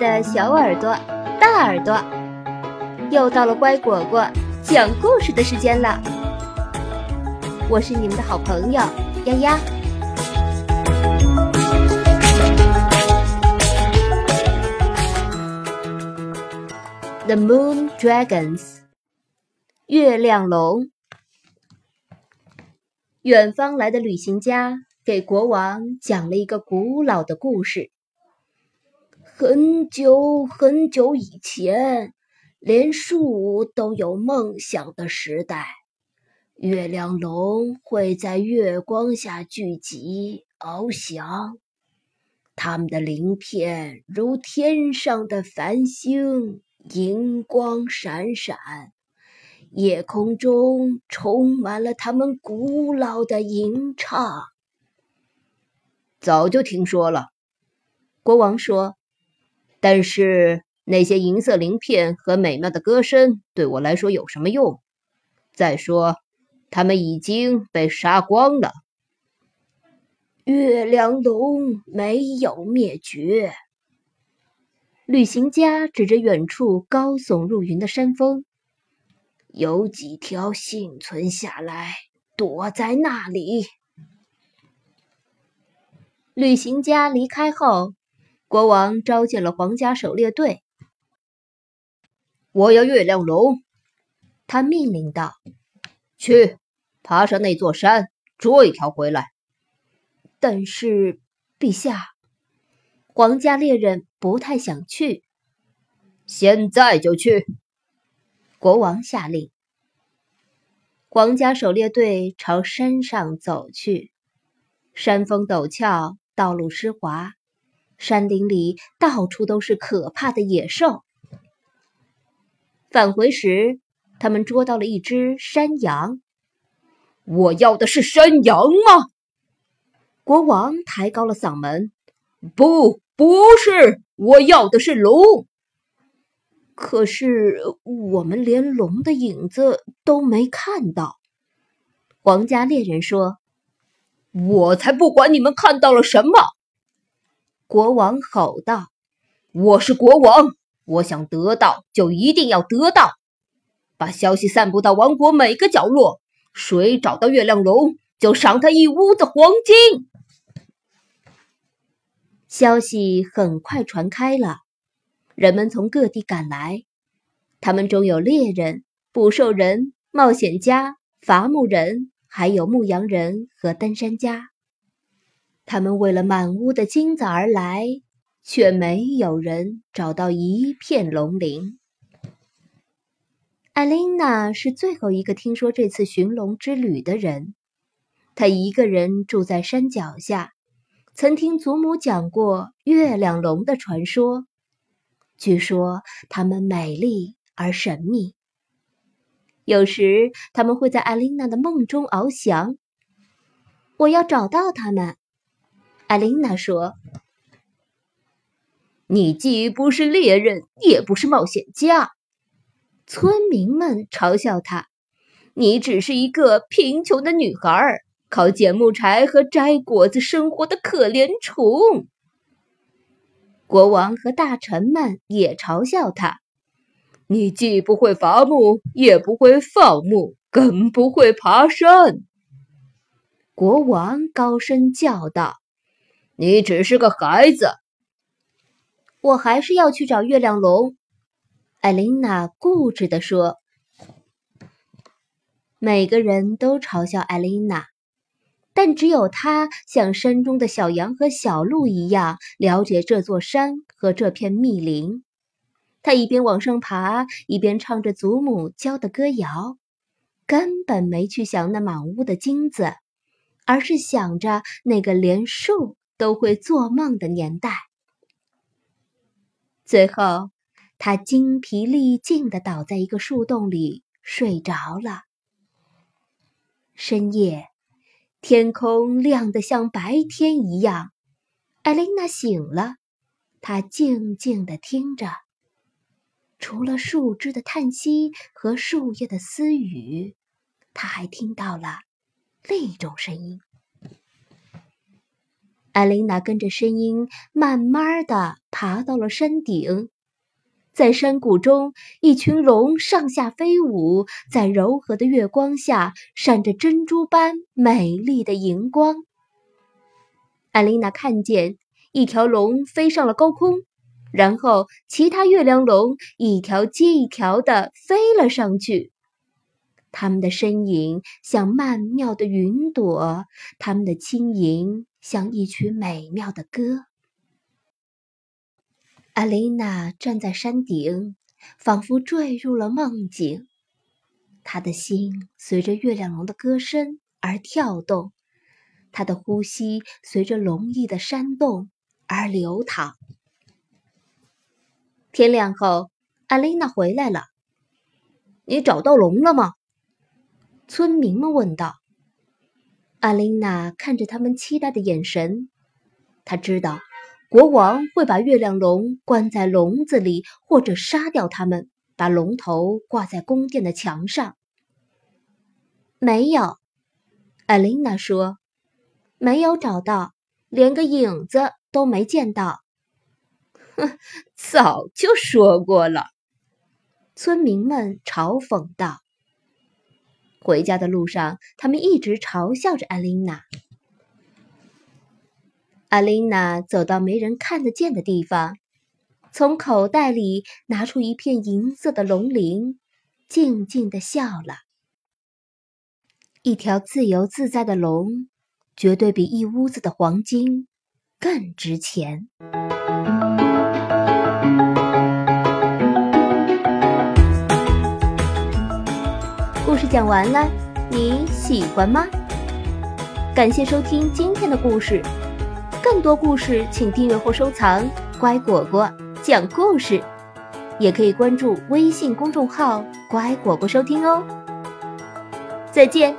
的小耳朵、大耳朵，又到了乖果果讲故事的时间了。我是你们的好朋友丫丫。The Moon Dragons，月亮龙。远方来的旅行家给国王讲了一个古老的故事。很久很久以前，连树都有梦想的时代，月亮龙会在月光下聚集翱翔，它们的鳞片如天上的繁星，银光闪闪，夜空中充满了它们古老的吟唱。早就听说了，国王说。但是那些银色鳞片和美妙的歌声对我来说有什么用？再说，他们已经被杀光了。月亮龙没有灭绝。旅行家指着远处高耸入云的山峰，有几条幸存下来，躲在那里。旅行家离开后。国王召见了皇家狩猎队。我要月亮龙，他命令道：“去，爬上那座山，捉一条回来。”但是，陛下，皇家猎人不太想去。现在就去！国王下令。皇家狩猎队朝山上走去。山峰陡峭，道路湿滑。山林里到处都是可怕的野兽。返回时，他们捉到了一只山羊。我要的是山羊吗？国王抬高了嗓门：“不，不是，我要的是龙。可是我们连龙的影子都没看到。”皇家猎人说：“我才不管你们看到了什么。”国王吼道：“我是国王，我想得到就一定要得到。把消息散布到王国每个角落，谁找到月亮龙，就赏他一屋子黄金。”消息很快传开了，人们从各地赶来，他们中有猎人、捕兽人、冒险家、伐木人，还有牧羊人和登山家。他们为了满屋的金子而来，却没有人找到一片龙鳞。艾琳娜是最后一个听说这次寻龙之旅的人。她一个人住在山脚下，曾听祖母讲过月亮龙的传说。据说它们美丽而神秘，有时他们会在艾琳娜的梦中翱翔。我要找到他们。艾琳娜说：“你既不是猎人，也不是冒险家。”村民们嘲笑她：“你只是一个贫穷的女孩，靠捡木柴和摘果子生活的可怜虫。”国王和大臣们也嘲笑她：“你既不会伐木，也不会放牧，更不会爬山。”国王高声叫道。你只是个孩子，我还是要去找月亮龙。”艾琳娜固执地说。每个人都嘲笑艾琳娜，但只有她像山中的小羊和小鹿一样了解这座山和这片密林。她一边往上爬，一边唱着祖母教的歌谣，根本没去想那满屋的金子，而是想着那个连树。都会做梦的年代。最后，他精疲力尽的倒在一个树洞里睡着了。深夜，天空亮得像白天一样。艾琳娜醒了，她静静的听着，除了树枝的叹息和树叶的私语，她还听到了另一种声音。艾琳娜跟着声音，慢慢的爬到了山顶。在山谷中，一群龙上下飞舞，在柔和的月光下闪着珍珠般美丽的荧光。艾琳娜看见一条龙飞上了高空，然后其他月亮龙一条接一条的飞了上去。它们的身影像曼妙的云朵，它们的轻盈像一曲美妙的歌。阿琳娜站在山顶，仿佛坠入了梦境。她的心随着月亮龙的歌声而跳动，她的呼吸随着龙翼的扇动而流淌。天亮后，阿琳娜回来了。你找到龙了吗？村民们问道。阿琳娜看着他们期待的眼神，她知道国王会把月亮龙关在笼子里，或者杀掉它们，把龙头挂在宫殿的墙上。没有，阿琳娜说，没有找到，连个影子都没见到。哼，早就说过了，村民们嘲讽道。回家的路上，他们一直嘲笑着阿琳娜。阿琳娜走到没人看得见的地方，从口袋里拿出一片银色的龙鳞，静静的笑了。一条自由自在的龙，绝对比一屋子的黄金更值钱。讲完了，你喜欢吗？感谢收听今天的故事，更多故事请订阅或收藏《乖果果讲故事》，也可以关注微信公众号“乖果果”收听哦。再见。